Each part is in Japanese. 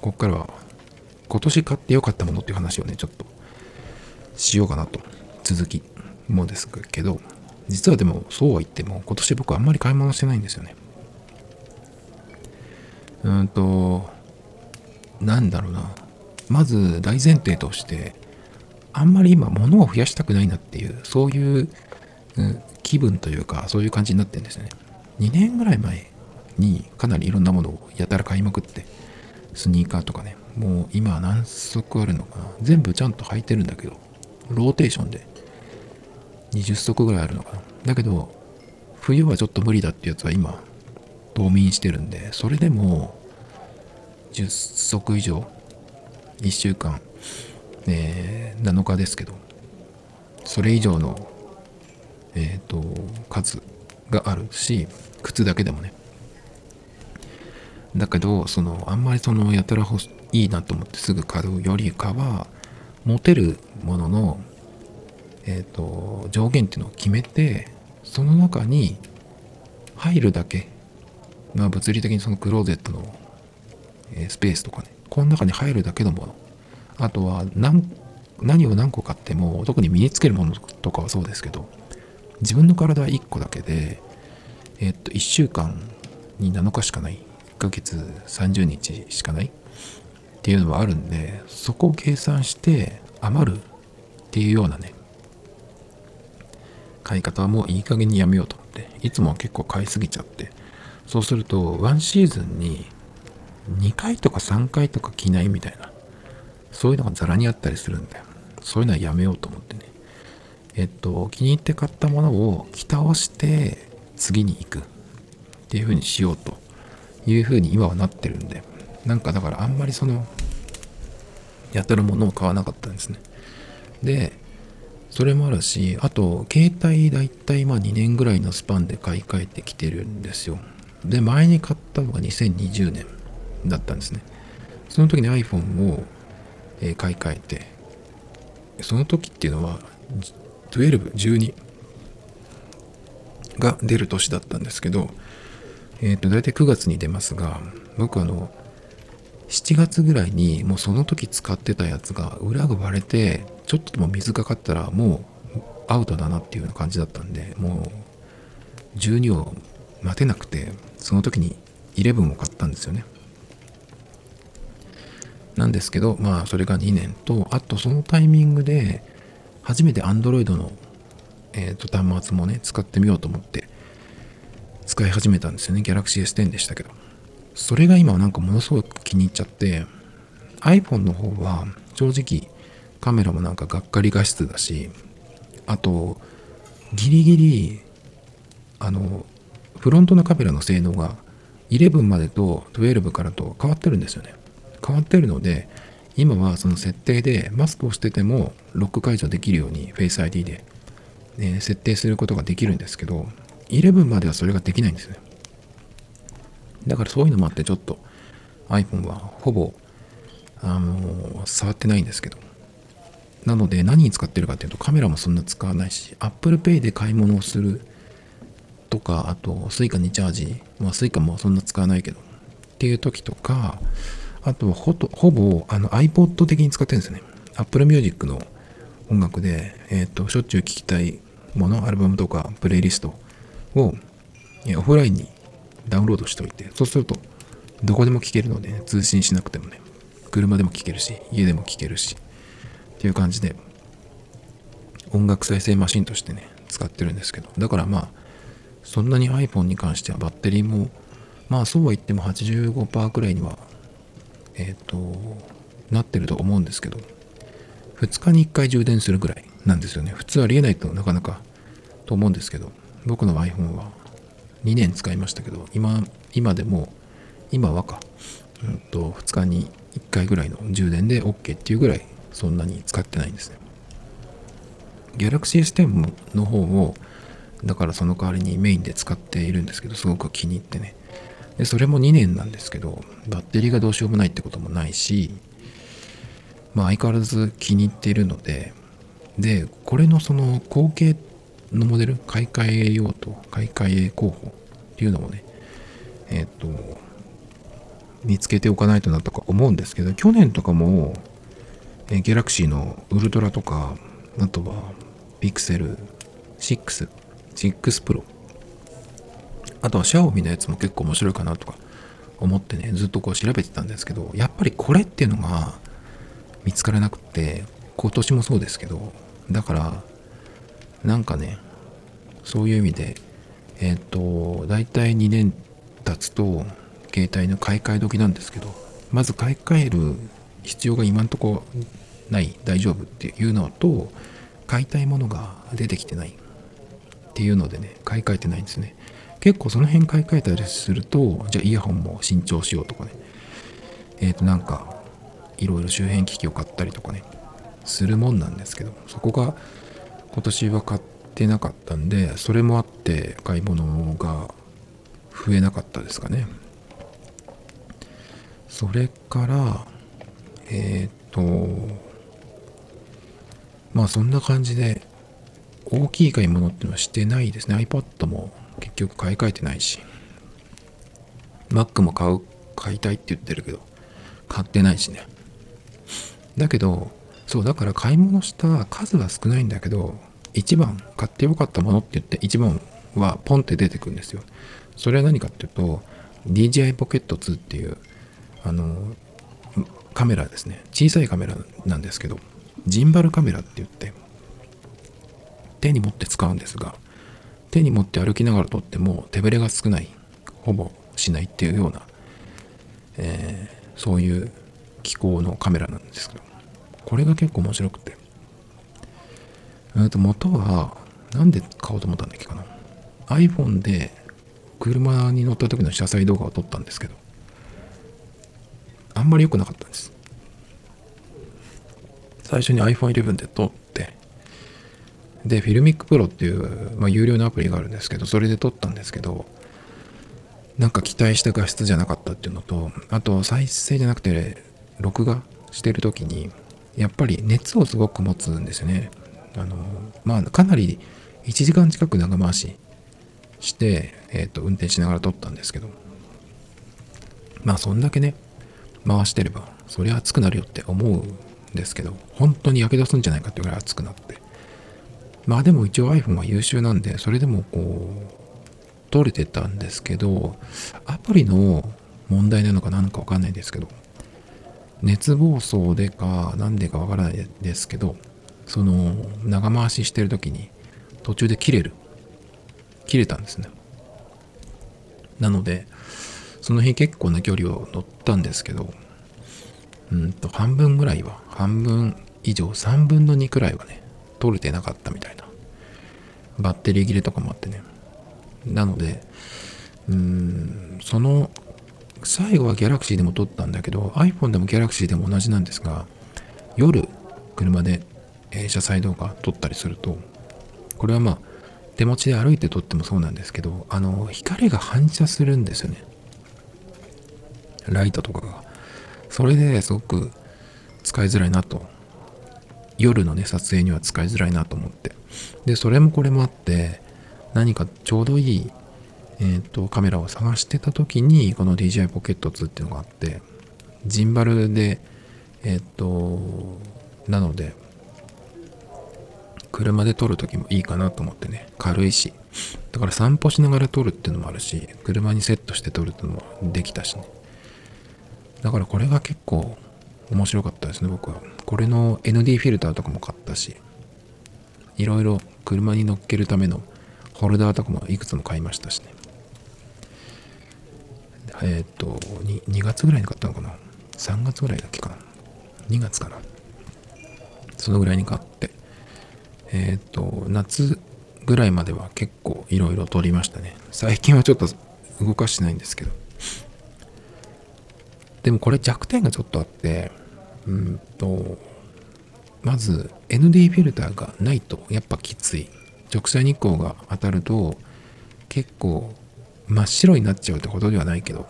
ここからは今年買ってよかったものっていう話をね、ちょっとしようかなと、続きもですけど、実はでもそうは言っても今年僕あんまり買い物してないんですよね。うんと、なんだろうな。まず大前提として、あんまり今物を増やしたくないなっていう、そういう、気分というか、そういう感じになってるんですよね。2年ぐらい前にかなりいろんなものをやたら買いまくって、スニーカーとかね、もう今何足あるのかな。全部ちゃんと履いてるんだけど、ローテーションで。20足ぐらいあるのかな。だけど、冬はちょっと無理だってやつは今、冬眠してるんで、それでも10足以上、1週間、えー、7日ですけど、それ以上の、えっ、ー、と、数があるし、靴だけでもね。だけど、その、あんまりその、やたらいいなと思ってすぐ買うよりかは、持てるものの、えっ、ー、と、上限っていうのを決めて、その中に入るだけ、まあ物理的にそのクローゼットの、えスペースとかね、この中に入るだけのもの。あとは何、何を何個買っても、特に身につけるものとかはそうですけど、自分の体は1個だけで、えっと、1週間に7日しかない。1ヶ月30日しかないっていうのはあるんで、そこを計算して余るっていうようなね、買い方はもういい加減にやめようと思って、いつも結構買いすぎちゃって、そうすると、ワンシーズンに2回とか3回とか着ないみたいな、そういうのがザラにあったりするんだよ。そういうのはやめようと思ってね。えっと、気に入って買ったものを着倒して次に行くっていう風にしようという風に今はなってるんで、なんかだからあんまりその、やってるものを買わなかったんですね。で、それもあるし、あと、携帯だいたいまあ2年ぐらいのスパンで買い替えてきてるんですよ。で、前に買ったのが2020年だったんですね。その時に iPhone を、買い替えて、その時っていうのは、12、12が出る年だったんですけど、えっ、ー、と、大体9月に出ますが、僕あの、7月ぐらいにもうその時使ってたやつが裏が割れてちょっとでも水かかったらもうアウトだなっていうような感じだったんでもう12を待てなくてその時に11を買ったんですよね。なんですけどまあそれが2年とあとそのタイミングで初めて Android の、えー、と端末もね使ってみようと思って使い始めたんですよね。Galaxy S10 でしたけど。それが今なんかものすごく気に入っちゃって iPhone の方は正直カメラもなんかがっかり画質だしあとギリギリあのフロントのカメラの性能が11までと12からと変わってるんですよね。変わってるので今はその設定でマスクをしててもロック解除できるように Face ID で、ね、設定することができるんですけど11まではそれができないんですねだからそういうのもあってちょっと iPhone はほぼ、あの触ってないんですけど。なので何に使ってるかっていうとカメラもそんな使わないし Apple Pay で買い物をするとかあと Suica にチャージまあ Suica もそんな使わないけどっていう時とかあとほとほぼあの iPod 的に使ってるんですね Apple Music の音楽で、えっ、ー、としょっちゅう聴きたいものアルバムとかプレイリストをオフラインにダウンロードしておいて、そうすると、どこでも聞けるので、ね、通信しなくてもね、車でも聞けるし、家でも聞けるし、っていう感じで、音楽再生マシンとしてね、使ってるんですけど、だからまあ、そんなに iPhone に関してはバッテリーも、まあそうは言っても85%くらいには、えっ、ー、と、なってると思うんですけど、2日に1回充電するぐらいなんですよね。普通ありえないとなかなかと思うんですけど、僕の iPhone は2年使いましたけど、今、今でも、今はか、うんと、2日に1回ぐらいの充電で OK っていうぐらい、そんなに使ってないんですね。Galaxy S10 の方を、だからその代わりにメインで使っているんですけど、すごく気に入ってね。で、それも2年なんですけど、バッテリーがどうしようもないってこともないし、まあ相変わらず気に入っているので、で、これのその後継のモデル、買い替えようと、買い替え候補。っていうのもね、えっ、と、見つけておかないとなとか思うんですけど去年とかもえギャラクシーのウルトラとかあとはピクセル6、6プロあとはシャオミのやつも結構面白いかなとか思ってねずっとこう調べてたんですけどやっぱりこれっていうのが見つからなくて今年もそうですけどだからなんかねそういう意味でえっ、と大体2年経つと携帯の買い替え時なんですけどまず買い替える必要が今んとこない大丈夫っていうのと買いたいものが出てきてないっていうのでね買い替えてないんですね。結構その辺買い替えたりするとじゃあイヤホンも新調しようとかね。えっ、ー、となんかいろいろ周辺機器を買ったりとかねするもんなんですけどそこが今年は買ってなかったんでそれもあって買い物が増えなかったですかね。それからえっ、ー、とまあそんな感じで大きい買い物っていうのはしてないですね。iPad も結局買い替えてないし Mac も買う買いたいって言ってるけど買ってないしね。だけどそうだから買い物した数は少ないんだけど一番買ってよかったものって言って一番はポンって出てくるんですよ。それは何かっていうと DJI Pocket 2っていうあのカメラですね。小さいカメラなんですけどジンバルカメラって言って手に持って使うんですが手に持って歩きながら撮っても手ぶれが少ないほぼしないっていうような、えー、そういう機構のカメラなんですけど。これが結構面白くて。と元はなんで買おうと思ったんだっけかな。iPhone で車に乗った時の車載動画を撮ったんですけどあんまり良くなかったんです。最初に iPhone11 で撮ってで、 FiLMiC Pro っていう、まあ、有料のアプリがあるんですけど、それで撮ったんですけど、なんか期待した画質じゃなかったっていうのと、あと再生じゃなくて、録画してる時に、やっぱり熱をすごく持つんですよね。あの、まあ、かなり1時間近く長回しして、えっ、ー、と、運転しながら撮ったんですけど、まあ、そんだけね、回してれば、そりゃ熱くなるよって思うんですけど、本当に火傷すんじゃないかっていうぐらい熱くなって、まあでも一応 iPhone は優秀なんで、それでもこう、取れてたんですけど、アプリの問題なのか何かわかんないですけど、熱暴走でか何でかわからないですけど、その長回ししてる時に途中で切れる。切れたんですね。なので、その日結構な距離を乗ったんですけど、うんと半分ぐらいは、半分以上、3分の2くらいはね、取れてなかったみたいな。バッテリー切れとかもあってね。なので、うーん、その、最後はギャラクシーでも撮ったんだけど、iPhone でもギャラクシーでも同じなんですが、夜、車で、車載動画撮ったりすると、これはまあ、手持ちで歩いて撮ってもそうなんですけど、あの、光が反射するんですよね。ライトとかが。それですごく使いづらいなと夜のね、撮影には使いづらいなと思って。で、それもこれもあって、何かちょうどいい、えっ、ー、と、カメラを探してた時に、この DJI Pocket 2っていうのがあって、ジンバルで、えっ、ー、と、なので、車で撮る時もいいかなと思ってね、軽いし。だから散歩しながら撮るっていうのもあるし、車にセットして撮るっていうのもできたしね。だからこれが結構面白かったですね、僕は。これの ND フィルターとかも買ったし、いろいろ車に乗っけるためのホルダーとかもいくつも買いましたしね。えっ、ー、と2、2月ぐらいに買ったのかな ?3 月ぐらいだっけかな ?2 月かな？そのぐらいに買って、えっ、ー、と、夏ぐらいまでは結構いろいろ撮りましたね。最近はちょっと動かしてないんですけど。でもこれ弱点がちょっとあって、うんと、まず ND フィルターがないとやっぱきつい。直射日光が当たると結構真っ白になっちゃうってことではないけど、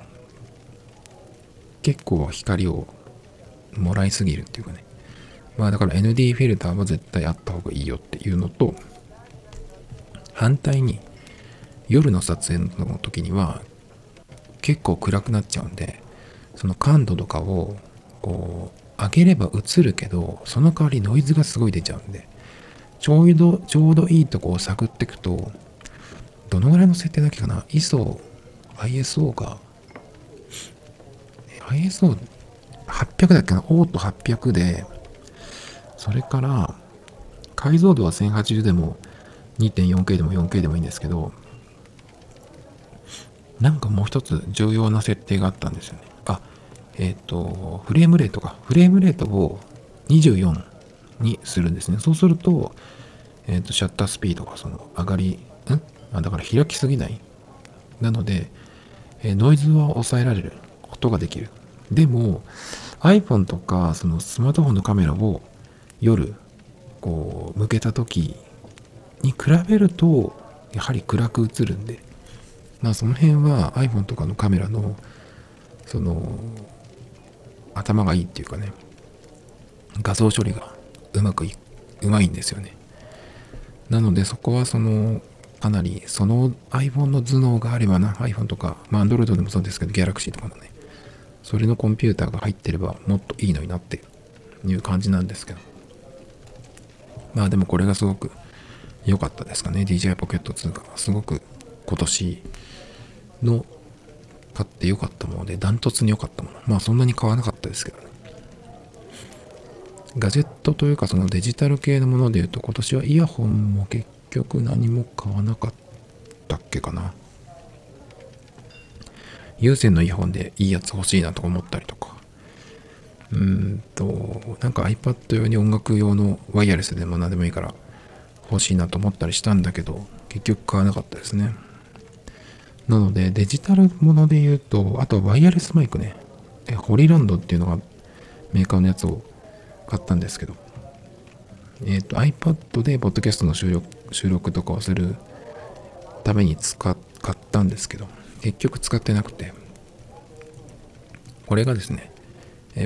結構光をもらいすぎるっていうかね。まあだから ND フィルターは絶対あった方がいいよっていうのと、反対に夜の撮影の時には結構暗くなっちゃうんで、その感度とかをこう上げれば映るけどその代わりノイズがすごい出ちゃうんでちょうどちょうどいいとこを探っていくとどのぐらいの設定だっけかな？ISO ISO が ISO800 だっけな？オート800でそれから解像度は1080でも 2.4K でも 4K でもいいんですけどなんかもう一つ重要な設定があったんですよね。あえっ、ー、とフレームレートか。フレームレートを24にするんですね。そうすると,、えーと、シャッタースピードがその上がりん？あだから開きすぎない。なので、え、ノイズは抑えられる。ことができる。でも iPhone とかそのスマートフォンのカメラを夜こう向けた時に比べるとやはり暗く映るんで。まあその辺は iPhone とかのカメラのその頭がいいっていうかね。画像処理がうまくいうまいんですよね。なのでそこはそのかなりその iPhone の頭脳があればな iPhone とかまあ Android でもそうですけど Galaxy とかのね。それのコンピューターが入ってればもっといいのになっていう感じなんですけど。まあでもこれがすごく良かったですかね。DJI Pocket 2がすごく今年の買って良かったものでダントツに良かったもの。まあそんなに買わなかったですけどね。ガジェットというかそのデジタル系のもので言うと今年はイヤホンも結局何も買わなかったっけかな。有線のイヤホンでいいやつ欲しいなとか思ったりとか。うんとなんか iPad 用に音楽用のワイヤレスでも何でもいいから欲しいなと思ったりしたんだけど結局買わなかったですね。なのでデジタルもので言うとあとワイヤレスマイクね。ホリランドっていうのがメーカーのやつを買ったんですけど。えっ、ー、と iPad でポッドキャストの収録収録とかをするために使っ買ったんですけど結局使ってなくて。これがですね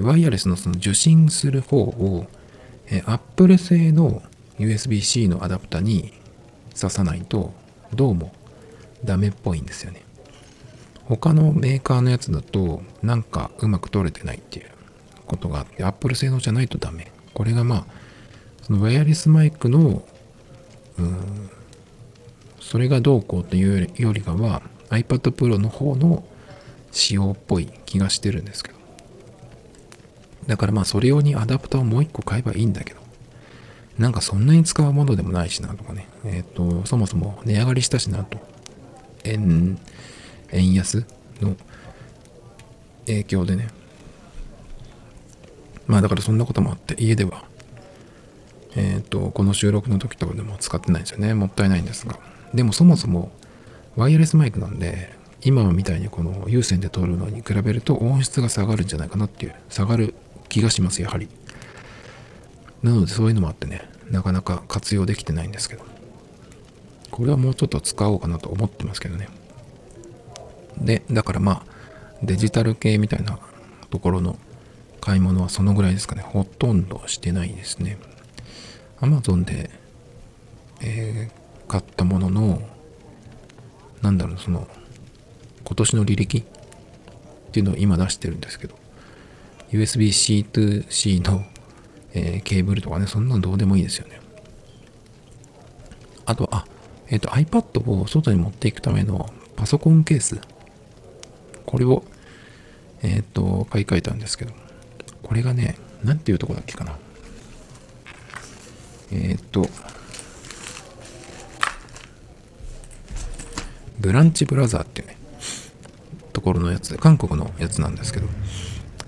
ワイヤレスのその受信する方を Apple 製の USB-C のアダプタに挿さないとどうもダメっぽいんですよね。他のメーカーのやつだとなんかうまく取れてないっていうことがあって Apple 製のじゃないとダメ。これがまあそのワイヤレスマイクのうん。それがどうこうというよりかは iPad Pro の方の仕様っぽい気がしてるんですけど。だからまあそれ用にアダプターをもう一個買えばいいんだけど。なんかそんなに使うものでもないしなとかね。えっ、ー、とそもそも値上がりしたしなと。円円安の影響でね。まあだからそんなこともあって家ではえっ、ー、とこの収録の時とかでも使ってないんですよね。もったいないんですが。でもそもそもワイヤレスマイクなんで今みたいにこの有線で撮るのに比べると音質が下がるんじゃないかなっていう下がる気がしますやはり。なのでそういうのもあってねなかなか活用できてないんですけど。これはもうちょっと使おうかなと思ってますけどね。でだからまあデジタル系みたいなところの買い物はそのぐらいですかね。ほとんどしてないですね。Amazon で、えー、買ったもののなんだろうその今年の履歴っていうのを今出してるんですけど USB-C to C の、えー、ケーブルとかねそんなのどうでもいいですよね。あとあえっ、ー、と iPad を外に持っていくためのパソコンケース。これをえっ、ー、と買い替えたんですけどこれがねなんていうとこだっけかな。えっ、とブランチブラザーっていうね、ところのやつで、韓国のやつなんですけど、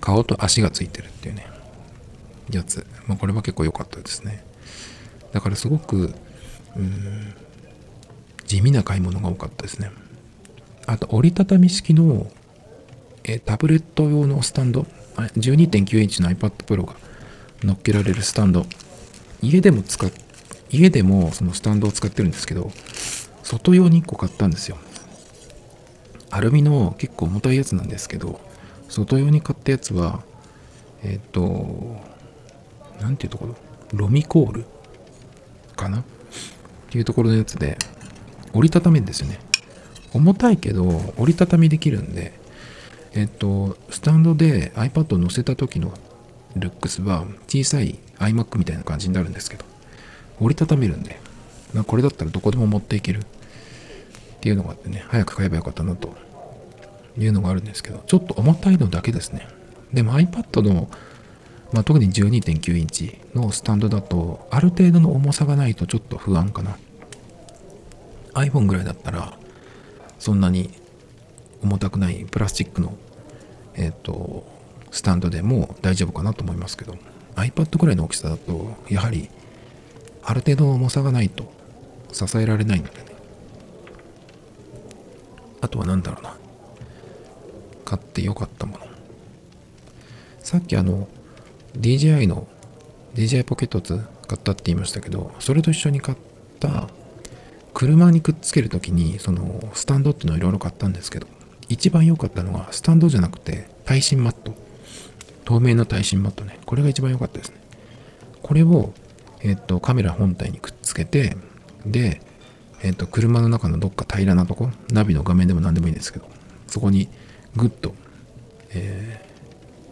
顔と足がついてるっていうね、やつ。まあ、これは結構良かったですね。だからすごく、うん、地味な買い物が多かったですね。あと、折りたたみ式の、えタブレット用のスタンド、12.9インチの iPad Pro が乗っけられるスタンド、家でも使っ、家でもそのスタンドを使ってるんですけど、外用に1個買ったんですよ。アルミの結構重たいやつなんですけど、外用に買ったやつは、えっ、ー、と、なんていうところ？ロミコールかな？っていうところのやつで、折りたためんですよね。重たいけど、折りたたみできるんで、えっと、スタンドで iPad を載せた時のルックスは小さい iMac みたいな感じになるんですけど、折りたためるんで、まあ、これだったらどこでも持っていけるっていうのがあってね、早く買えばよかったなというのがあるんですけど、ちょっと重たいのだけですね。でも iPad の、まあ、特に12.9インチのスタンドだと、ある程度の重さがないとちょっと不安かな。iPhone ぐらいだったら、そんなに重たくないプラスチックの、えっ、ー、と、スタンドでも大丈夫かなと思いますけど、iPad ぐらいの大きさだと、やはり、ある程度の重さがないと支えられないのでね。あとは何だろうな。買ってよかったもの。さっきあの、DJI の DJI ポケット2買ったって言いましたけど、それと一緒に買った車にくっつけるときに、そのスタンドっていうのをいろいろ買ったんですけど、一番良かったのはスタンドじゃなくて耐震マット。透明の耐震マットね。これが一番良かったですね。これを、えっと、カメラ本体にくっつけて、で、えっと、車の中のどっか平らなとこ、ナビの画面でも何でもいいんですけど、そこにグッと、え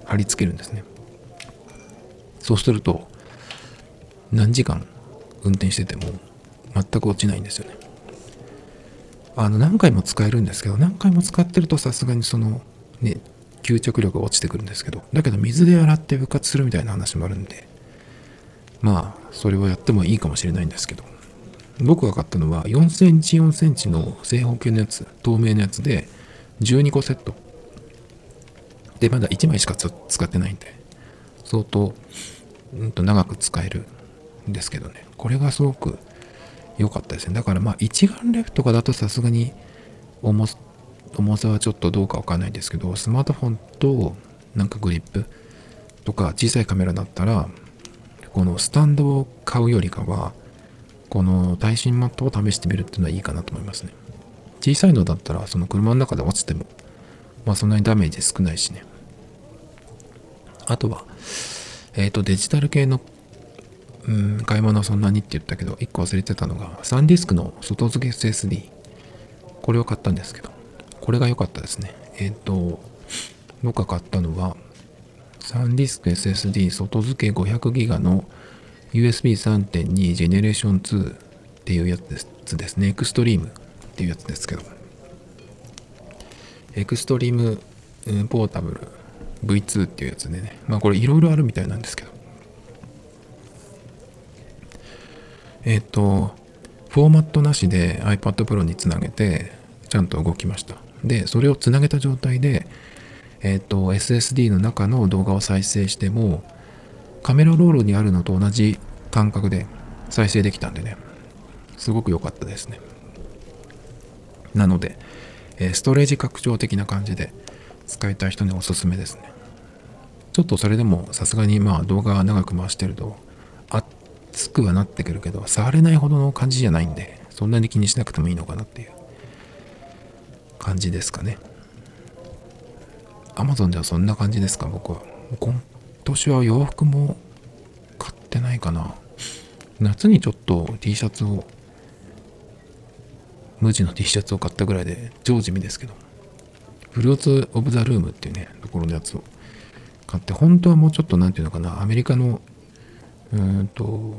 ー、貼り付けるんですね。そうすると、何時間運転してても全く落ちないんですよね。あの、何回も使えるんですけど、何回も使ってるとさすがにその、ね、吸着力が落ちてくるんですけど、だけど水で洗って復活するみたいな話もあるんで、まあ、それをやってもいいかもしれないんですけど、僕が買ったのは4センチ4センチの正方形のやつ、透明のやつで12個セット。で、まだ1枚しか使ってないんで、相当、うんと長く使えるんですけどね、これがすごく良かったですね。だからまあ一眼レフとかだとさすがに重重さはちょっとどうかわかんないですけど、スマートフォンとなんかグリップとか小さいカメラだったら、このスタンドを買うよりかは、この耐震マットを試してみるっていうのはいいかなと思いますね。小さいのだったら、その車の中で落ちても、まあそんなにダメージ少ないしね。あとは、えっ、ー、とデジタル系のうん、買い物はそんなにって言ったけど、1個忘れてたのが、サンディスクの外付け SSD。これを買ったんですけど、これが良かったですね。えっ、ー、と、僕が買ったのは、サンディスク SSD 外付け 500GB の USB3.2 ジェネレーション2っていうやつですね。エクストリームっていうやつですけど、エクストリームポータブル V2 っていうやつでね、まあこれいろいろあるみたいなんですけど、えっ、ー、と、フォーマットなしで iPad Pro につなげて、ちゃんと動きました。で、それをつなげた状態で、えっ、ー、と、SSD の中の動画を再生しても、カメラロールにあるのと同じ感覚で再生できたんでね、すごく良かったですね。なので、えストレージ拡張的な感じで使いたい人におすすめですね。ちょっとそれでもさすがにまあ動画長く回してると、あっつくはなってくるけど、触れないほどの感じじゃないんで、そんなに気にしなくてもいいのかなっていう感じですかね。Amazon ではそんな感じですか、僕は。今年は洋服も買ってないかな。夏にちょっと T シャツを、無地の T シャツを買ったぐらいで、常地味ですけど、フルーツ・オブ・ザ・ルームっていうね、ところのやつを買って、本当はもうちょっと何て言うのかな、アメリカのうーんと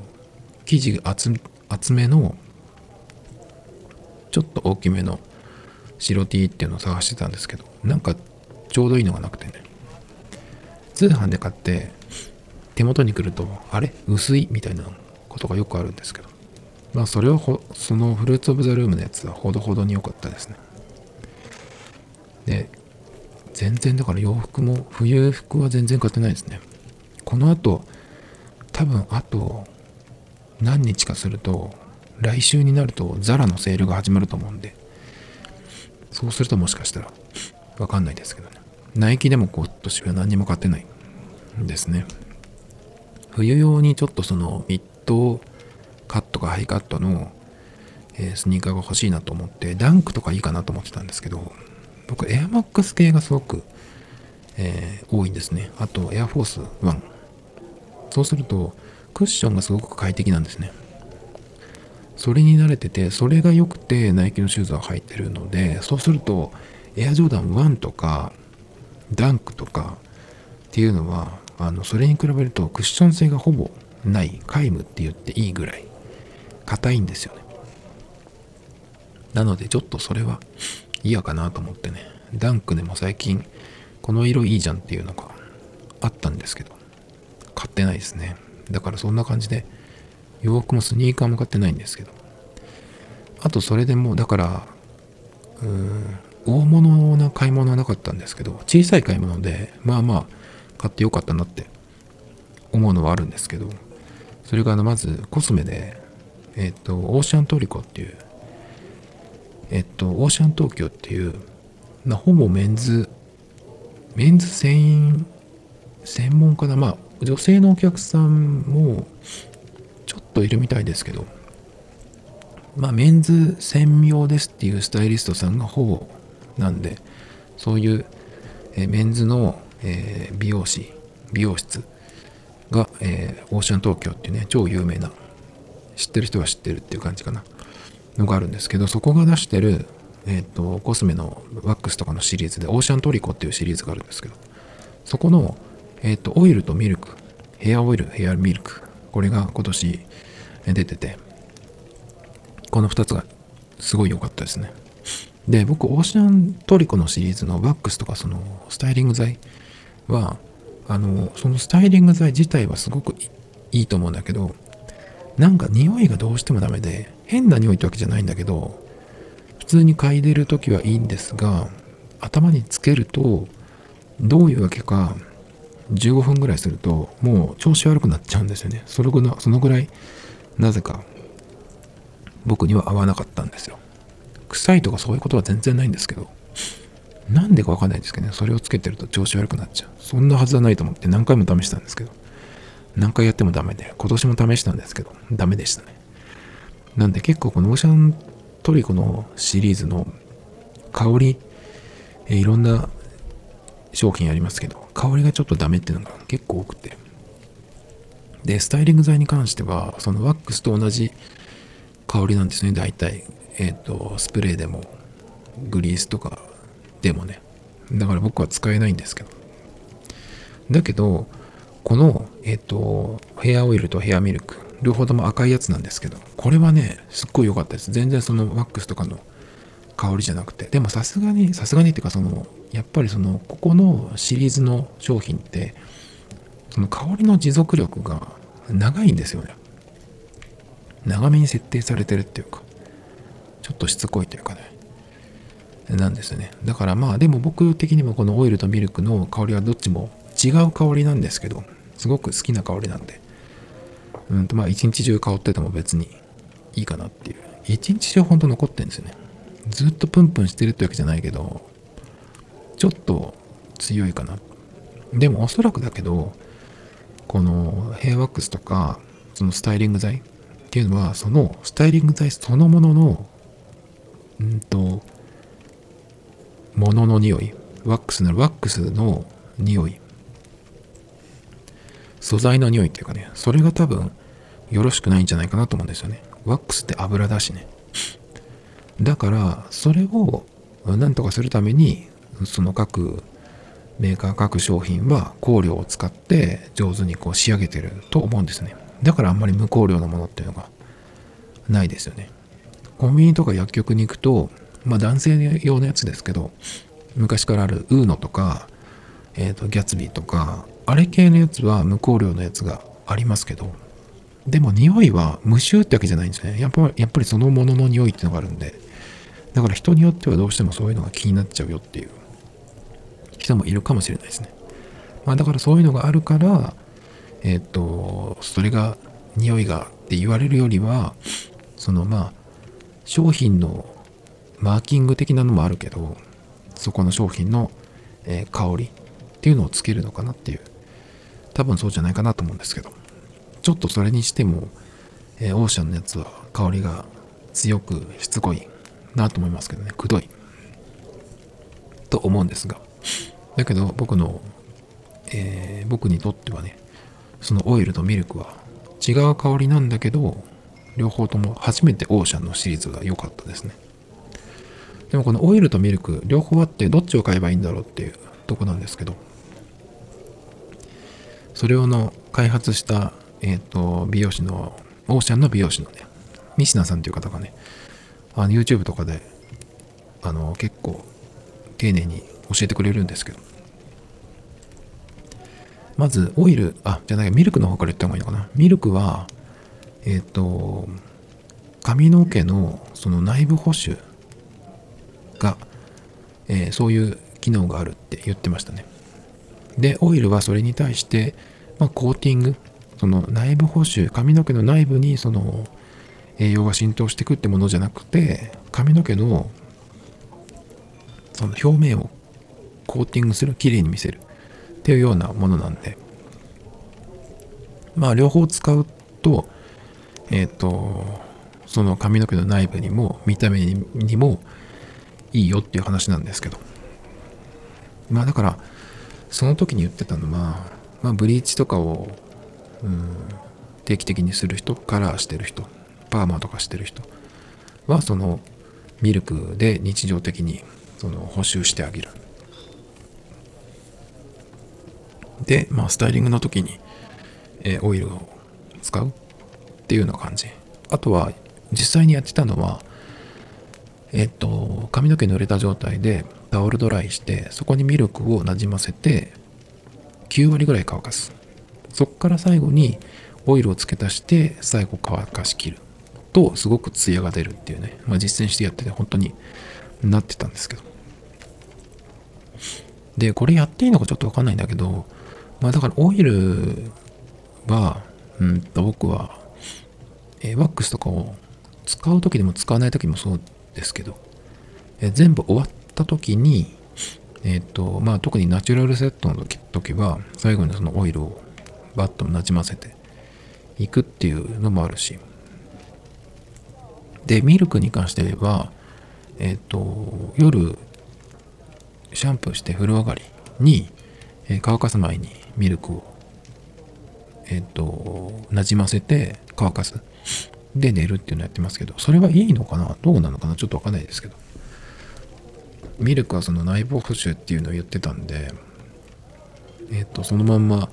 生地厚厚めのちょっと大きめの白 T っていうのを探してたんですけどなんかちょうどいいのがなくてね。通販で買って手元に来るとあれ？薄い？みたいなことがよくあるんですけど。まあそれはそのフルーツオブザルームのやつはほどほどに良かったですね。で全然だから洋服も冬服は全然買ってないですね。この後多分あと何日かすると来週になるとザラのセールが始まると思うんで。そうするともしかしたらわかんないですけどね。ナイキでも今年は何にも買ってないんですね。冬用にちょっとそのミッドカットかハイカットの、えー、スニーカーが欲しいなと思ってダンクとかいいかなと思ってたんですけど僕エアマックス系がすごく、えー、多いんですね。あとエアフォース1そうすると、クッションがすごく快適なんですね。それに慣れてて、それが良くてナイキのシューズは履いてるので、そうすると、エアジョーダン1とか、ダンクとかっていうのはあのそれに比べるとクッション性がほぼない皆無って言っていいぐらい硬いんですよね。なのでちょっとそれは嫌かなと思ってね。ダンクでも最近この色いいじゃんっていうのがあったんですけど買ってないですね。だからそんな感じで洋服もスニーカーも買ってないんですけど。あとそれでもうだからうん大物な買い物はなかったんですけど小さい買い物でまあまあ買ってよかったなって思うのはあるんですけどそれがあのまずコスメでえっ、とオーシャントリコっていうえっ、とオーシャン東京っていうなほぼメンズメンズ専員専門家なまあ女性のお客さんもといるみたいですけど。まあメンズ専用ですっていうスタイリストさんがほぼなんでそういう、えメンズの、え美容師美容室が、えオーシャン東京っていうね超有名な知ってる人は知ってるっていう感じかなのがあるんですけどそこが出してる、えっとコスメのワックスとかのシリーズでオーシャントリコっていうシリーズがあるんですけどそこの、えっとオイルとミルクヘアオイルヘアミルクこれが今年出てて。この2つがすごい良かったですね。で僕オーシャントリコのシリーズのワックスとかそのスタイリング剤はあのそのスタイリング剤自体はすごくいいと思うんだけどなんか匂いがどうしてもダメで変な匂いってわけじゃないんだけど普通に嗅いでる時はいいんですが頭につけるとどういうわけか15分ぐらいするともう調子悪くなっちゃうんですよね。それぐらいそのぐらいなぜか僕には合わなかったんですよ。臭いとかそういうことは全然ないんですけどなんでかわかんないんですけどね。それをつけてると調子悪くなっちゃう。そんなはずはないと思って何回も試したんですけど何回やってもダメで今年も試したんですけどダメでしたね。なんで結構このオーシャントリコのシリーズの香りえいろんな商品ありますけど香りがちょっとダメっていうのが結構多くて。でスタイリング剤に関してはそのワックスと同じ香りなんですね大体。えっ、とスプレーでもグリースとかでもね。だから僕は使えないんですけど。だけどこのえっ、とヘアオイルとヘアミルク両方とも赤いやつなんですけどこれはねすっごい良かったです。全然そのワックスとかの香りじゃなくて。でもさすがにさすがにっていうかそのやっぱりそのここのシリーズの商品ってその香りの持続力が長いんですよね。長めに設定されてるっていうかちょっとしつこいというかね。なんですよね。だからまあでも僕的にもこのオイルとミルクの香りはどっちも違う香りなんですけどすごく好きな香りなんで。うんとまあ一日中香ってても別にいいかなっていう。一日中ほんと残ってるんですよね。ずっとプンプンしてるってわけじゃないけどちょっと強いかな。でもおそらくだけどこのヘアワックスとかそのスタイリング剤っていうのはそのスタイリング剤そのもののうんとものの匂い。ワックスならワックスの匂い。素材の匂いっていうかね。それが多分よろしくないんじゃないかなと思うんですよね。ワックスって油だしね。だからそれをなんとかするためにその各メーカー各商品は香料を使って上手にこう仕上げてると思うんですね。だからあんまり無香料のものっていうのがないですよね。コンビニとか薬局に行くとまあ男性用のやつですけど昔からあるウーノとか、えー、とギャツビーとかあれ系のやつは無香料のやつがありますけどでも匂いは無臭ってわけじゃないんですね。やっぱやっぱりそのものの匂いっていうのがあるんでだから人によってはどうしてもそういうのが気になっちゃうよっていう。人もいるかもしれないですね。まあだからそういうのがあるから、えっ、と、それが匂いがって言われるよりは、そのまあ、商品のマーキング的なのもあるけど、そこの商品の、え香りっていうのをつけるのかなっていう、多分そうじゃないかなと思うんですけど、ちょっとそれにしても、えオーシャンのやつは香りが強くしつこいなと思いますけどね、くどい。と思うんですが。だけど僕の、えー僕にとってはね、そのオイルとミルクは違う香りなんだけど、両方とも初めてオーシャンのシリーズが良かったですね。でもこのオイルとミルク両方あってどっちを買えばいいんだろうっていうとこなんですけどそれをの開発したえっ、ー、と美容師のオーシャンの美容師のね西名さんという方がねあの YouTube とかであの結構丁寧に教えてくれるんですけど。まずオイルあじゃないミルクの方から言った方がいいのかな。ミルクはえっ、ー、と髪の毛のその内部保守が、えー、そういう機能があるって言ってましたね。でオイルはそれに対して、まあ、コーティングその内部保守髪の毛の内部にその栄養が浸透していくってものじゃなくて髪の毛のその表面をコーティングするきれいに見せるっていうようなものなんで。まあ両方使うとえっ、ー、とその髪の毛の内部にも見た目にもいいよっていう話なんですけど。まあだからその時に言ってたのは、まあ、ブリーチとかを、うん、定期的にする人カラーしてる人パーマとかしてる人はそのミルクで日常的にその補修してあげる。で、まあ、スタイリングの時に、えー、オイルを使うっていうような感じ。あとは実際にやってたのはえっと髪の毛濡れた状態でタオルドライしてそこにミルクをなじませて9割ぐらい乾かす。そこから最後にオイルを付け足して最後乾かしきる。とすごくツヤが出るっていうね、まあ、実践してやってて本当になってたんですけど。でこれやっていいのかちょっとわかんないんだけどまあだからオイルはうんと僕は、え、ワックスとかを使う時でも使わない時もそうですけど、え、全部終わった時にえっ、ー、とまあ特にナチュラルセットの時時は最後にそのオイルをバッとなじませていくっていうのもあるし。でミルクに関してはえっ、と夜シャンプーして風呂上がりに、え、乾かす前にミルクをえっ、となじませて乾かす。で寝るっていうのやってますけどそれはいいのかな？どうなのかな？ちょっとわかんないですけど。ミルクはその内部保守っていうのを言ってたんでえっ、とそのまんま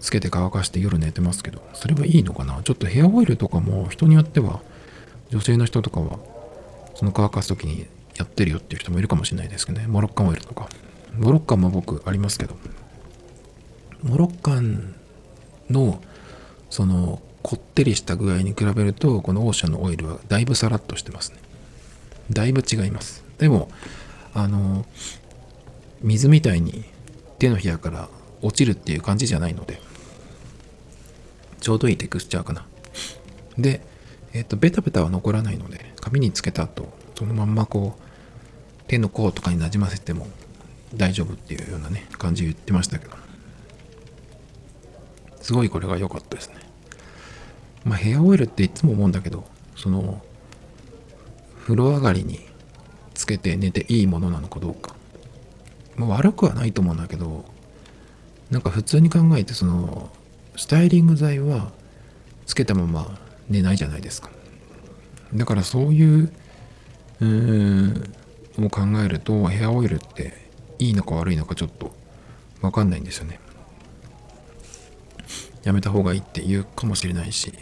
つけて乾かして夜寝てますけどそれはいいのかな？ちょっとヘアオイルとかも人によっては女性の人とかはその乾かす時にやってるよっていう人もいるかもしれないですけどね。モロッカンオイルとか。モロッカンも僕ありますけど。モロッカンのそのこってりした具合に比べるとこのオーシャンのオイルはだいぶサラッとしてますね。だいぶ違います。でもあの水みたいに手のひらから落ちるっていう感じじゃないのでちょうどいいテクスチャーかな。でえっ、とベタベタは残らないので紙につけた後そのまんまこう手の甲とかになじませても大丈夫っていうようなね感じ言ってましたけどすごいこれが良かったですね。まあヘアオイルっていつも思うんだけどその風呂上がりにつけて寝ていいものなのかどうか、まあ、悪くはないと思うんだけどなんか普通に考えてそのスタイリング剤はつけたまま寝ないじゃないですか。だからそういううーんを考えるとヘアオイルっていいのか悪いのかちょっとわかんないんですよね。やめた方がいいって言うかもしれないし。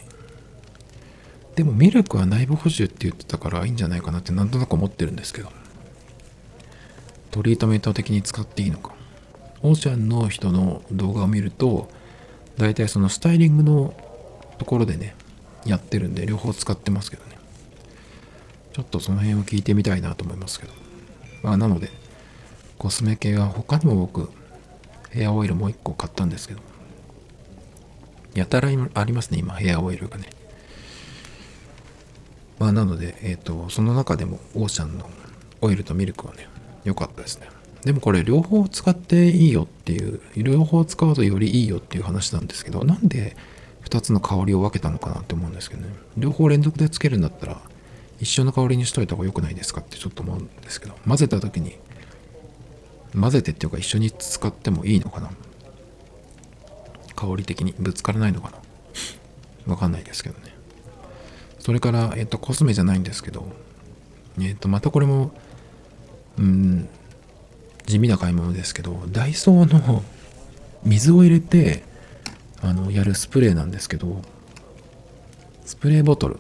でもミルクは内部補充って言ってたからいいんじゃないかなってなんとなく思ってるんですけど。トリートメント的に使っていいのか。オーシャンの人の動画を見ると大体そのスタイリングのところでねやってるんで両方使ってますけどね。ちょっとその辺を聞いてみたいなと思いますけど。まあなのでコスメ系は他にも僕ヘアオイルもう一個買ったんですけど。やたらありますね今ヘアオイルがね。まあなのでえっ、ー、とその中でもオーシャンのオイルとミルクはね良かったですね。でもこれ両方使っていいよっていう両方使うとよりいいよっていう話なんですけどなんで2つの香りを分けたのかなって思うんですけどね。両方連続でつけるんだったら一緒の香りにしといた方が良くないですかってちょっと思うんですけど混ぜた時に混ぜてっていうか一緒に使ってもいいのかな香り的にぶつからないのかな？わかんないですけどね。それからえっとコスメじゃないんですけどえっとまたこれもうん地味な買い物ですけどダイソーの水を入れてあのやるスプレーなんですけどスプレーボトル。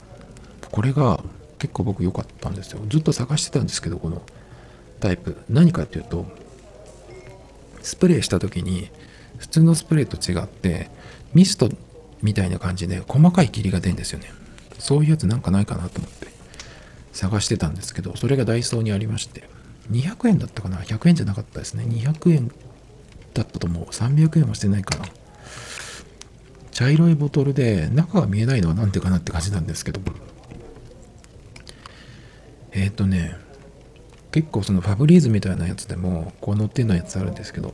これが結構僕良かったんですよ。ずっと探してたんですけどこのタイプ。何かっていうとスプレーした時に普通のスプレーと違ってミストみたいな感じで細かい霧が出るんですよね。そういうやつなんかないかなと思って探してたんですけどそれがダイソーにありまして200円だったかな？100円じゃなかったですね。200円だったと思う。300円はしてないかな。茶色いボトルで中が見えないのはなんてかなって感じなんですけど。えっ、ー、とね結構そのファブリーズみたいなやつでもこう乗ってるのやつあるんですけど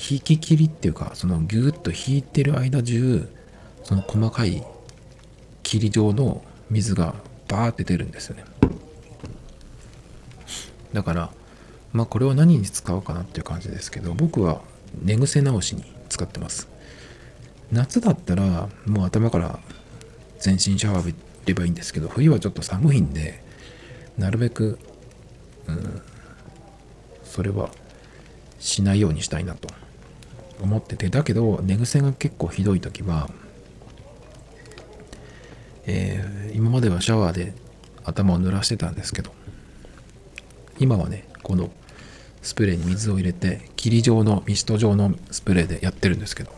引き切りっていうかそのギューッと引いてる間中その細かい霧状の水がバーって出るんですよね。だからまあこれは何に使おうかなっていう感じですけど僕は寝癖直しに使ってます。夏だったらもう頭から全身シャワー浴びればいいんですけど冬はちょっと寒いんでなるべく、うん、それはしないようにしたいなと。思っててだけど寝癖が結構ひどい時は、えー、今まではシャワーで頭を濡らしてたんですけど今はねこのスプレーに水を入れて霧状のミスト状のスプレーでやってるんですけど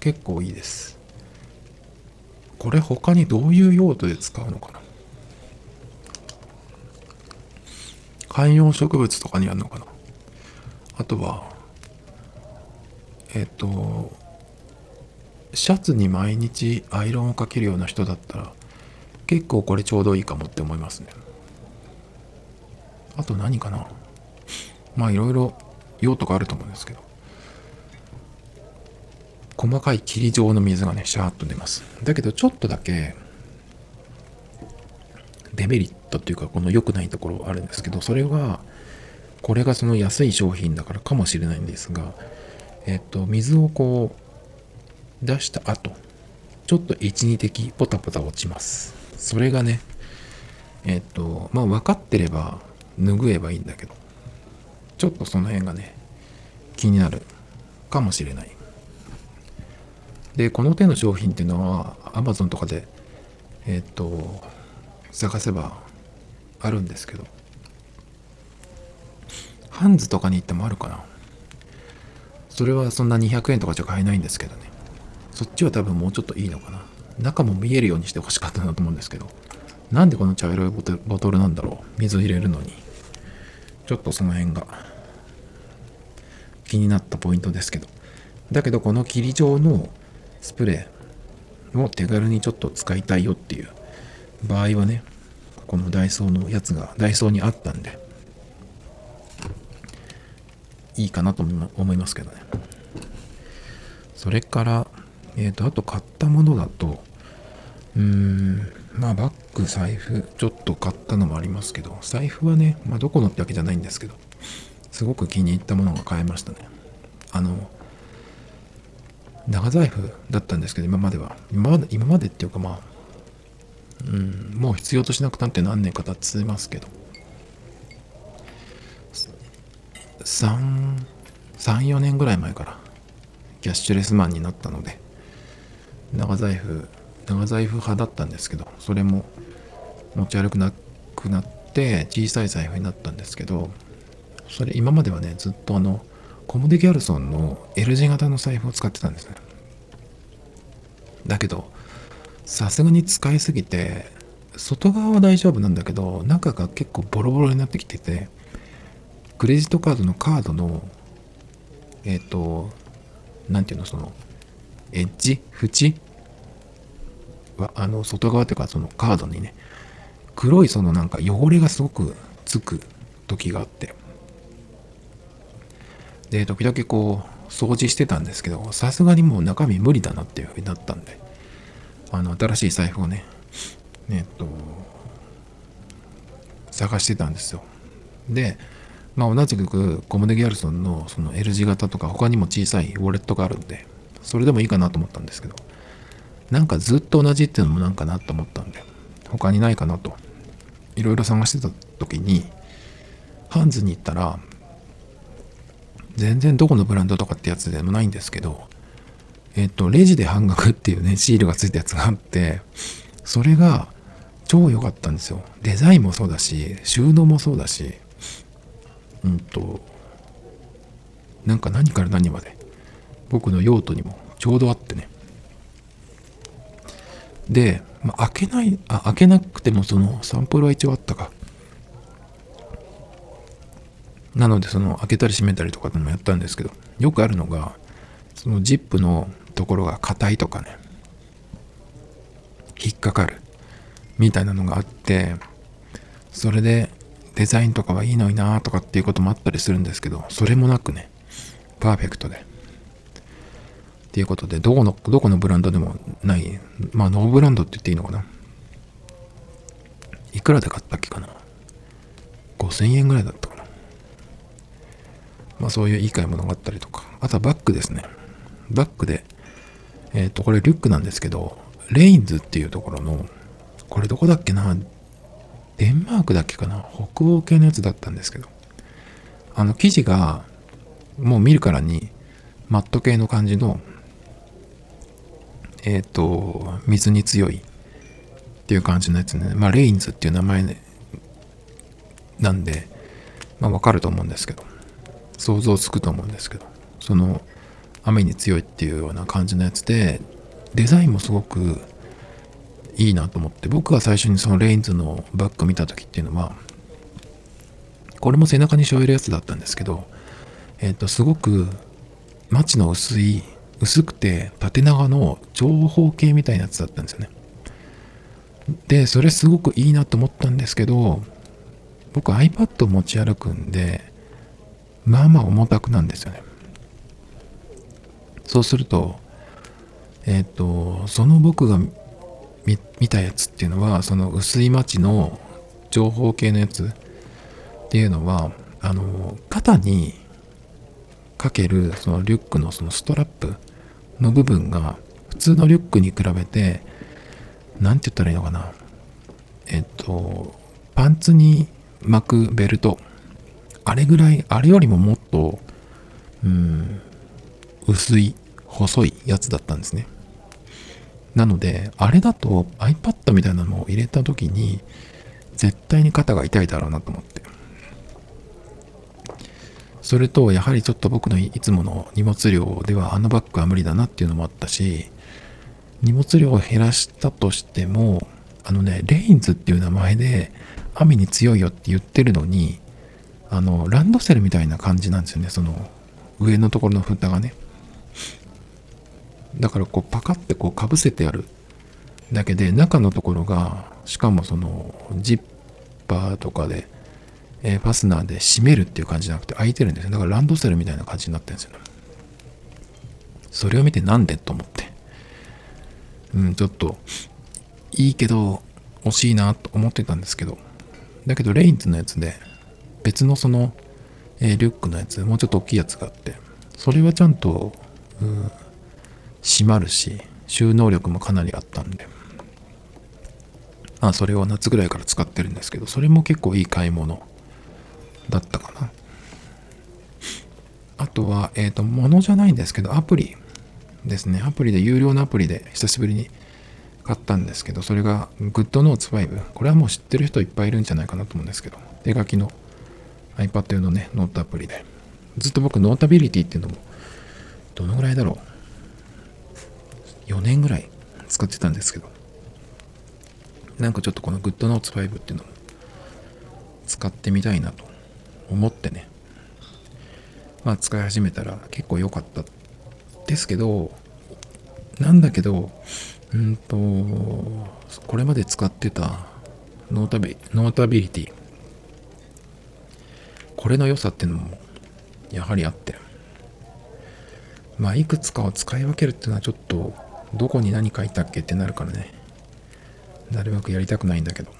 結構いいです。これ他にどういう用途で使うのかな？観葉植物とかにあるのかな？あとはえっとシャツに毎日アイロンをかけるような人だったら結構これちょうどいいかもって思いますね。あと何かな。まあいろいろ用途があると思うんですけど。細かい霧状の水がねシャーッと出ます。だけどちょっとだけデメリットっていうかこの良くないところあるんですけどそれはこれがその安い商品だからかもしれないんですがえっと、水をこう出した後、ちょっと1、2滴ポタポタ落ちます。それがね、えっと、まあ分かってれば拭えばいいんだけど、ちょっとその辺がね、気になるかもしれない。で、この手の商品っていうのは Amazon とかで、えっと、探せばあるんですけど、ハンズとかに行ってもあるかな。それはそんな200円とかじゃ買えないんですけどね。そっちは多分もうちょっといいのかな。中も見えるようにしてほしかったなと思うんですけど。なんでこの茶色いボトルなんだろう。水入れるのに。ちょっとその辺が。気になったポイントですけど。だけどこの霧状のスプレーを手軽にちょっと使いたいよっていう場合はねこのダイソーのやつがダイソーにあったんでいいかなと思いますけどね。それから、えっ、ー、と、あと買ったものだと、うーん、まあバッグ、財布、ちょっと買ったのもありますけど、財布はね、まあどこのってわけじゃないんですけど、すごく気に入ったものが買えましたね。あの、長財布だったんですけど、今までは。今まで、今までっていうかまあ、うん、もう必要としなくなって何年か経つますけど、34年ぐらい前からキャッシュレスマンになったので、長財布、長財布派だったんですけど、それも持ち歩くなくなって小さい財布になったんですけど、それ今まではね、ずっとあの、コモデ・ギャルソンの L 字型の財布を使ってたんですね。だけど、さすがに使いすぎて、外側は大丈夫なんだけど、中が結構ボロボロになってきてて、クレジットカードのカードの、えっ、ー、と、なんていうの、その、エッジ？縁？は、あの、外側っていうか、そのカードにね、黒いそのなんか汚れがすごくつく時があって、で、時々こう、掃除してたんですけど、さすがにもう中身無理だなっていうふうになったんで、あの、新しい財布をね、えっと、探してたんですよ。で、まあ、同じくコムデ・ギャルソンのその L 字型とか他にも小さいウォレットがあるんで、それでもいいかなと思ったんですけど、なんかずっと同じっていうのもなんかなと思ったんで、他にないかなと、いろいろ探してた時に、ハンズに行ったら、全然どこのブランドとかってやつでもないんですけど、えっと、レジで半額っていうね、シールがついたやつがあって、それが超良かったんですよ。デザインもそうだし、収納もそうだし、うんと、なんか何から何まで、僕の用途にもちょうどあってね。で、まあ、開けない、あ、開けなくてもそのサンプルは一応あったか。なのでその開けたり閉めたりとかでもやったんですけど、よくあるのが、そのジップのところが硬いとかね、引っかかるみたいなのがあって、それでデザインとかはいいのになとかっていうこともあったりするんですけど、それもなくね、パーフェクトで。っていうことで、どこの、どこのブランドでもない、まあノーブランドって言っていいのかないくらで買ったっけかな ?5000 円ぐらいだったかなまあそういういい買い物があったりとか。あとはバッグですね。バッグで、えっ、ー、と、これリュックなんですけど、レインズっていうところの、これどこだっけなデンマークだっけかな？北欧系のやつだったんですけど、あの生地が、もう見るからに、マット系の感じの、えっ、ー、と、水に強いっていう感じのやつね。まあ、レインズっていう名前、ね、なんで、まあ、わかると思うんですけど、想像つくと思うんですけど、その、雨に強いっていうような感じのやつで、デザインもすごくいいなと思って、僕が最初にそのレインズのバッグ見た時っていうのは、これも背中に背負えるやつだったんですけど、えっ、ー、と、すごく、マチの薄い、薄くて縦長の長方形みたいなやつだったんですよね。で、それすごくいいなと思ったんですけど、僕 iPad を持ち歩くんで、まあまあ重たくなんですよね。そうすると、えっ、ー、と、その僕が見たやつっていうのは、その薄い町の長方形のやつっていうのは、あの、肩にかけるそのリュックのそのストラップの部分が普通のリュックに比べて、なんて言ったらいいのかな。えっと、パンツに巻くベルト。あれぐらい、あれよりももっと、うん、薄い、細いやつだったんですね。なので、あれだと iPad みたいなのを入れた時に、絶対に肩が痛いだろうなと思って。それと、やはりちょっと僕のいつもの荷物量ではあのバッグは無理だなっていうのもあったし、荷物量を減らしたとしても、あのね、レインズっていう名前で雨に強いよって言ってるのに、あの、ランドセルみたいな感じなんですよね、その上のところの蓋がね。だからこうパカってこうかぶせてあるだけで中のところがしかもそのジッパーとかで、えー、ファスナーで閉めるっていう感じじゃなくて開いてるんですよ。だからランドセルみたいな感じになってるんですよ。それを見てなんでと思って。うんちょっといいけど惜しいなと思ってたんですけど。だけどレインズのやつで別のその、えー、リュックのやつもうちょっと大きいやつがあってそれはちゃんと、うん閉まるし、収納力もかなりあったんで、まあそれを夏ぐらいから使ってるんですけど、それも結構いい買い物だったかな。あとは、えっ、ー、と、物じゃないんですけど、アプリですね。アプリで、有料のアプリで久しぶりに買ったんですけど、それが GoodNotes 5。これはもう知ってる人いっぱいいるんじゃないかなと思うんですけど、手書きの iPad 用のね、ノートアプリで。ずっと僕、 Notability っていうのも、どのぐらいだろう？4年ぐらい使ってたんですけど、なんかちょっとこの GoodNotes 5っていうのも使ってみたいなと思ってね、まあ使い始めたら結構良かったですけど、なんだけど、うんと、これまで使ってたノータビノータビリティ、これの良さっていうのもやはりあって、まあいくつかを使い分けるっていうのはちょっとどこに何書いたっけってなるからね。なるべくやりたくないんだけど。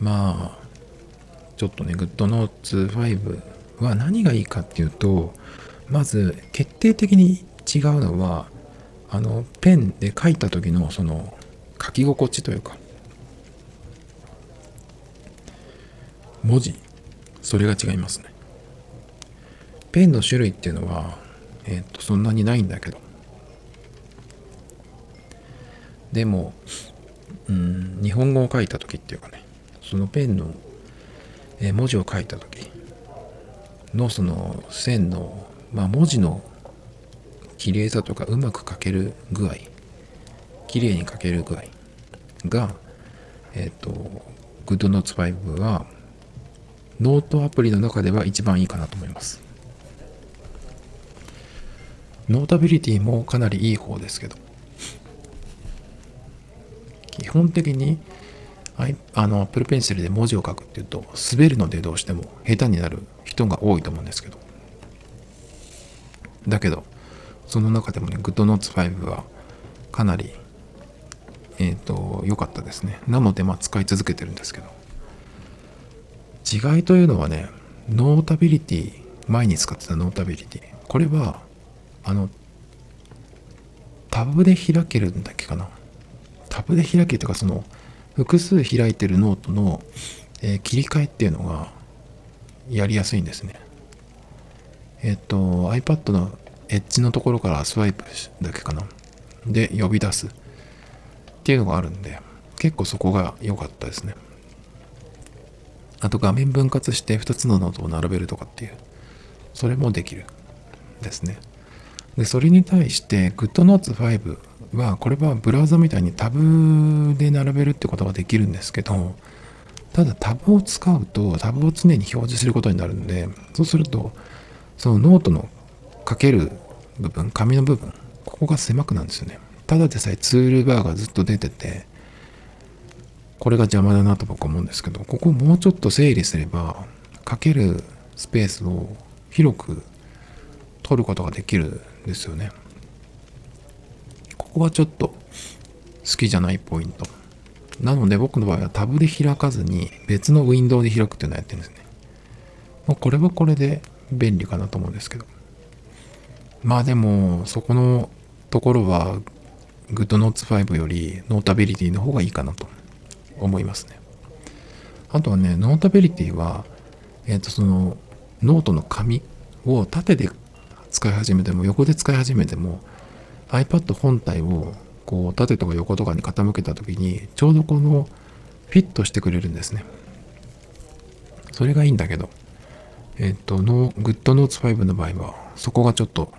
まあちょっとね GoodNotes5 は何がいいかっていうとまず決定的に違うのはあのペンで書いた時のその書き心地というか文字。それが違いますね。ペンの種類っていうのは、えっ、と、そんなにないんだけど。でも、うん、日本語を書いた時っていうかね、そのペンの、え文字を書いた時のその線の、まあ、文字の綺麗さとかうまく書ける具合綺麗に書ける具合がえっ、ー、と GoodNotes5 はノートアプリの中では一番いいかなと思います Notability もかなりいい方ですけど。基本的にあの Apple Pencil で文字を書くっていうと滑るのでどうしても下手になる人が多いと思うんですけど。だけどその中でもね GoodNotes5 はかなりえっ、ー、と良かったですね。なのでまあ使い続けてるんですけど。違いというのはね Notability 前に使ってた Notability。これはあのタブで開けるんだっけかな？タブで開けとかその複数開いてるノートの、えー、切り替えっていうのがやりやすいんですね。えっ、と iPad のエッジのところからスワイプだけかな？で呼び出すっていうのがあるんで結構そこが良かったですね。あと画面分割して2つのノートを並べるとかっていうそれもできるですね。でそれに対して GoodNotes 5はこれはブラウザみたいにタブで並べるってことができるんですけどただタブを使うとタブを常に表示することになるんでそうするとそのノートの書ける部分紙の部分ここが狭くなるんですよね。ただでさえツールバーがずっと出ててこれが邪魔だなと僕は思うんですけどここをもうちょっと整理すれば書けるスペースを広く取ることができるですよねここはちょっと好きじゃないポイント。なので僕の場合はタブで開かずに別のウィンドウで開くっていうのをやってるんですね。まあ、これはこれで便利かなと思うんですけど。まあでもそこのところは GoodNotes5 よりノータビリティの方がいいかなと思いますね。あとはね、 Notability は、えっ、ー、とそのノートの紙を縦で使い始めても横で使い始めても iPad 本体をこう縦とか横とかに傾けた時にちょうどこのフィットしてくれるんですね。それがいいんだけど、えっと、の GoodNotes 5の場合はそこがちょっと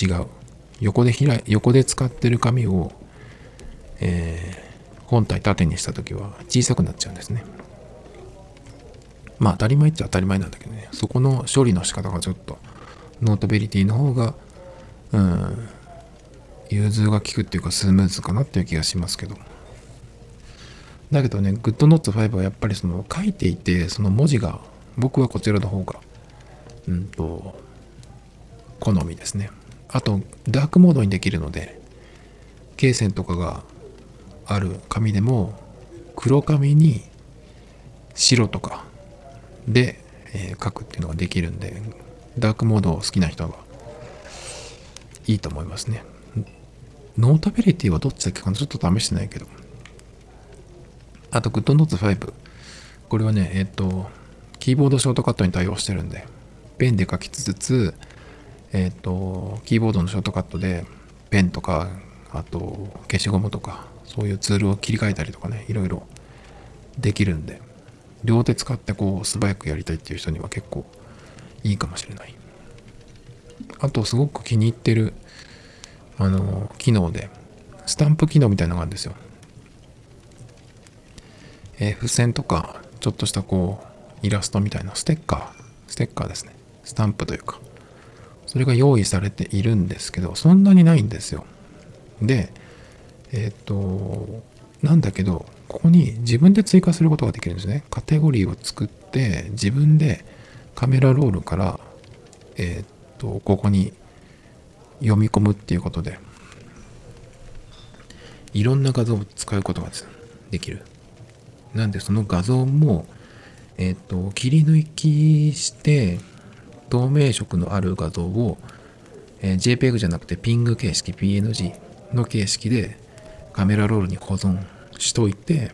違う。横で開い、横で使ってる紙を、えー、本体縦にした時は小さくなっちゃうんですね。まあ当たり前っちゃ当たり前なんだけどね、そこの処理の仕方がちょっと Notability の方が、うん、融通が利くっていうかスムーズかなっていう気がしますけど。だけどね GoodNotes5 はやっぱりその書いていてその文字が僕はこちらの方がうんと好みですね。あとダークモードにできるので罫線とかがある紙でも黒紙に白とかで、えー、書くっていうのができるんでダークモードを好きな人はいいと思いますねノータビリティはどっちだっけかな？ちょっと試してないけど。あと、GoodNotes 5。これはね、えっ、と、キーボードショートカットに対応してるんで、ペンで書きつつ、えっ、と、キーボードのショートカットで、ペンとか、あと、消しゴムとか、そういうツールを切り替えたりとかね、いろいろできるんで、両手使ってこう、素早くやりたいっていう人には結構いいかもしれない。あと、すごく気に入ってるあの機能でスタンプ機能みたいなのがあるんですよ。えー、付箋とかちょっとしたこうイラストみたいなステッカー。ステッカーですね。スタンプというか。それが用意されているんですけどそんなにないんですよ。でえっ、となんだけどここに自分で追加することができるんですね。カテゴリーを作って自分でカメラロールからえっ、とここに読み込むっていうことでいろんな画像を使うことができる。なんでその画像も、えっ、と、切り抜きして、透明色のある画像を、えー、JPEG じゃなくて PING 形式、PNG の形式でカメラロールに保存しといて、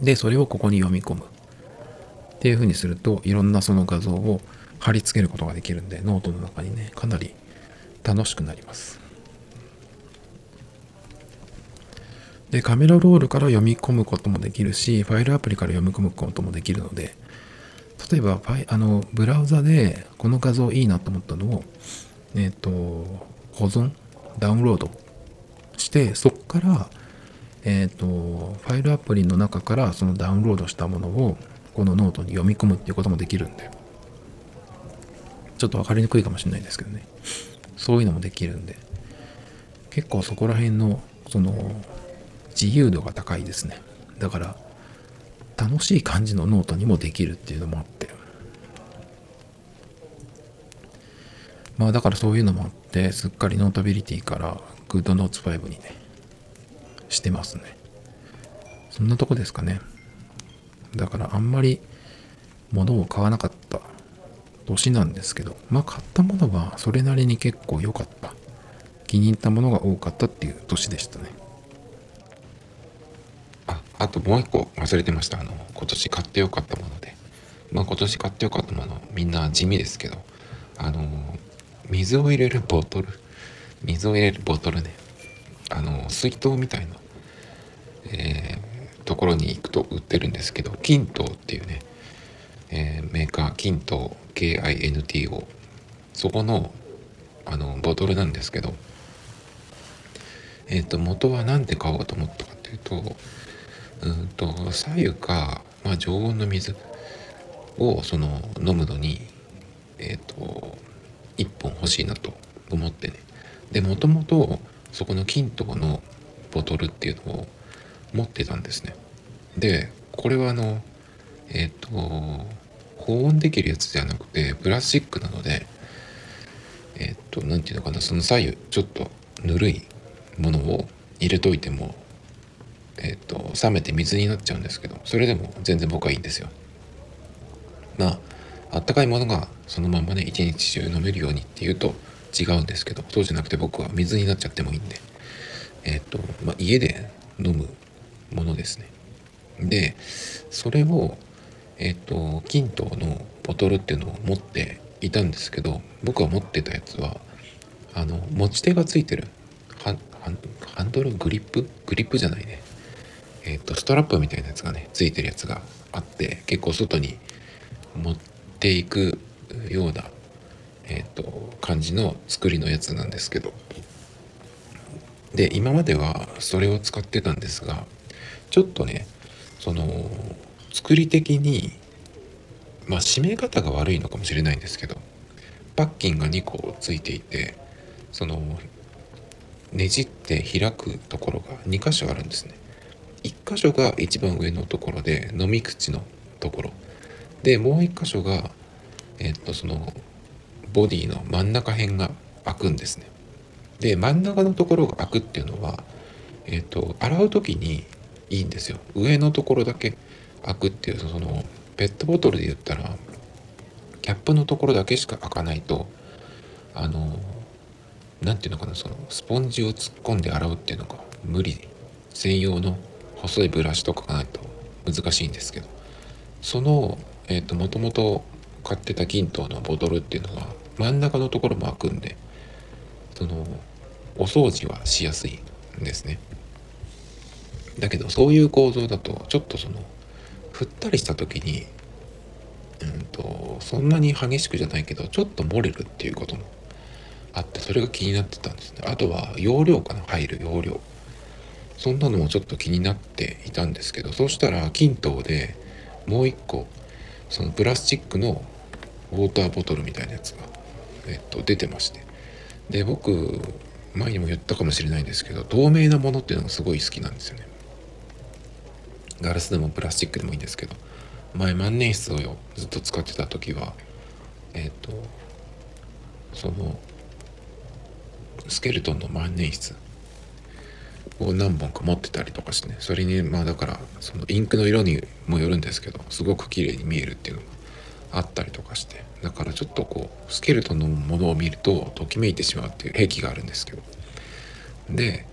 で、それをここに読み込む。っていうふうにすると、いろんなその画像を貼り付けることができるんでノートの中にねかなり楽しくなります。でカメラロールから読み込むこともできるしファイルアプリから読み込むこともできるので例えばファイあのブラウザでこの画像いいなと思ったのをえっ、と保存ダウンロードしてそこからえっ、とファイルアプリの中からそのダウンロードしたものをこのノートに読み込むっていうこともできるんで。ちょっと分かりにくいかもしれないですけどね。そういうのもできるんで。結構そこら辺のその自由度が高いですね。だから楽しい感じのノートにもできるっていうのもあって。まあだからそういうのもあってすっかり Notability から GoodNotes5 にねしてますね。そんなとこですかね。だからあんまり物を買わなかった。年なんですけどまあ買ったものはそれなりに結構良かった。気に入ったものが多かったっていう年でしたね。ああともう一個忘れてました。あの今年買ってよかったもので。まあ今年買ってよかったものみんな地味ですけどあの水を入れるボトル。水を入れるボトルね。あの水筒みたいな、えー、ところに行くと売ってるんですけど金刀っていうね、えー、メーカー金刀 KINTO そこのあのボトルなんですけどえっ、ー、と元は何で買おうと思ったかっていうとうんと左右か、まあ、常温の水をその飲むのにえっ、ー、と1本欲しいなと思ってね。でもともとそこの金刀のボトルっていうのを持ってたんですね。でこれはあのえっ、ー、と保温できるやつじゃなくてプラスチックなのでえっ、ー、と何て言うのかなその左右ちょっとぬるいものを入れといてもえっ、ー、と冷めて水になっちゃうんですけどそれでも全然僕はいいんですよ。まああったかいものがそのままね一日中飲めるようにっていうと違うんですけどそうじゃなくて僕は水になっちゃってもいいんでえっ、と、まあ、家で飲むものですね。でそれをえっ、と金刀のボトルっていうのを持っていたんですけど僕が持ってたやつはあの持ち手がついてるハンドル？グリップ？グリップじゃないね。えっ、とストラップみたいなやつがねついてるやつがあって結構外に持っていくようなえっ、と感じの作りのやつなんですけど。で今まではそれを使ってたんですがちょっとねその作り的にまあ締め方が悪いのかもしれないんですけどパッキンが2個ついていてそのねじって開くところが2箇所あるんですね1箇所が一番上のところで飲み口のところでもう1箇所がえっとそのボディの真ん中辺が開くんですね。で真ん中のところが開くっていうのは、えっ、と洗う時にいいんですよ。上のところだけ開くっていうそのペットボトルで言ったらキャップのところだけしか開かないとあの何て言うのかなそのスポンジを突っ込んで洗うっていうのが無理。専用の細いブラシとかがないと難しいんですけど。そのえっ、ー、ともともと買ってた銀刀のボトルっていうのは真ん中のところも開くんでそのお掃除はしやすいんですね。だけどそういう構造だとちょっとその振ったりした時にうんとそんなに激しくじゃないけどちょっと漏れるっていうこともあってそれが気になってたんですね。あとは容量かな入る容量。そんなのもちょっと気になっていたんですけどそうしたら均等でもう一個そのプラスチックのウォーターボトルみたいなやつが、えっと、出てまして。で僕前にも言ったかもしれないんですけど透明なものっていうのがすごい好きなんですよね。ガラスでもプラスチックでもいいんですけど前万年筆をずっと使ってた時はえっ、とそのスケルトンの万年筆を何本か持ってたりとかしてねそれにまあだからそのインクの色にもよるんですけどすごく綺麗に見えるっていうのがあったりとかしてだからちょっとこうスケルトンのものを見るとときめいてしまうっていう兵器があるんですけど。で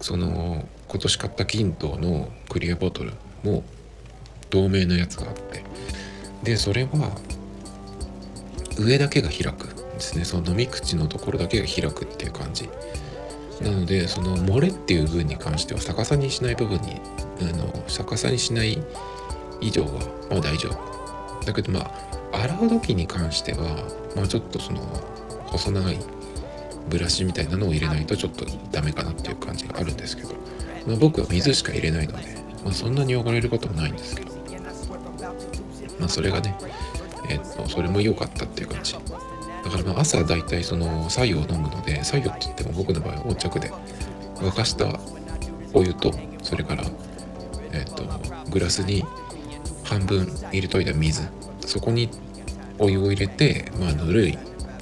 その今年買った金刀のクリアボトルも透明のやつがあって。でそれは上だけが開くんですね。その飲み口のところだけが開くっていう感じ。なのでその漏れっていう部分に関しては逆さにしない部分にあの逆さにしない以上はまあ大丈夫。だけどまあ洗う時に関してはまあちょっとその細長いブラシみたいなのを入れないとちょっとダメかなっていう感じがあるんですけど、まあ、僕は水しか入れないので、まあ、そんなに汚れることもないんですけど。まあそれがねえっとそれも良かったっていう感じ。だからまあ朝だいたいその白湯を飲むので白湯って言っても僕の場合はお茶で沸かしたお湯とそれからえっとグラスに半分入れといた水。そこにお湯を入れてまあぬるい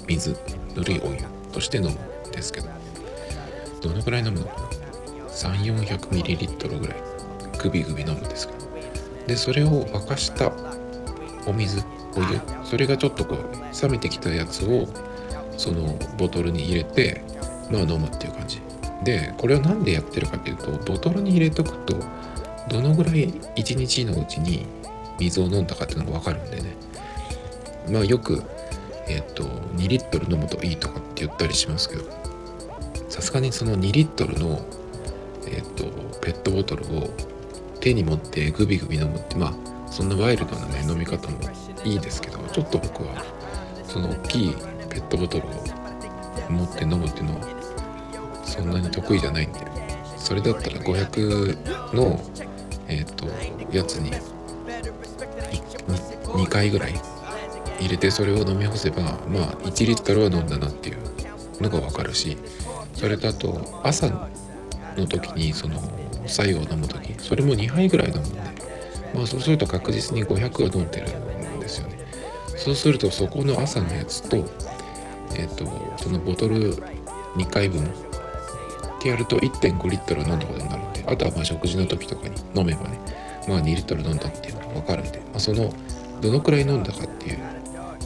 水ぬるいお湯として飲むんですけど。どのくらい飲む？のかな 3400ml ぐらいグビグビ飲むんですけどでそれを沸かしたお水お湯それがちょっとこう冷めてきたやつをそのボトルに入れてまあ飲むっていう感じ。でこれを何でやってるかっていうとボトルに入れとくとどのぐらい1日のうちに水を飲んだかっていうのが分かるんでね。まあよくえっ、と2リットル飲むといいとかって言ったりしますけどさすがにその2リットルのえっ、とペットボトルを手に持ってグビグビ飲むってまあそんなワイルドなね飲み方もいいですけどちょっと僕はその大きいペットボトルを持って飲むっていうのはそんなに得意じゃないんでそれだったら500のえっ、とやつに 2, 回ぐらい入れてそれを飲み干せばまあ1リットルは飲んだなっていうのが分かるしそれとあと朝の時にその白湯を飲む時それも2杯ぐらい飲むんでまあそうすると確実に500は飲んでるんですよね。そうするとそこの朝のやつとえっ、とそのボトル2回分ってやると1.5リットル飲んだことになるんであとはまあ食事の時とかに飲めばねまあ2リットル飲んだっていうのが分かるんで、まあ、そのどのくらい飲んだかっていう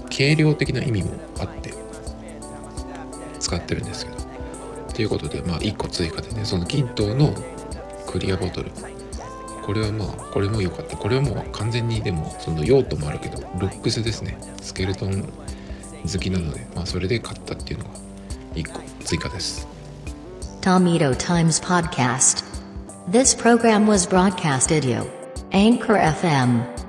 計量的な意味もあって使ってるんですけどということでまあ1個追加でねその均等のクリアボトルこれはまあこれも良かったこれはもう完全にでもその用途もあるけどルックスですねスケルトン好きなのでまあそれで買ったっていうのが1個追加です Tomito Times Podcast. This program was broadcasted you. Anchor FM.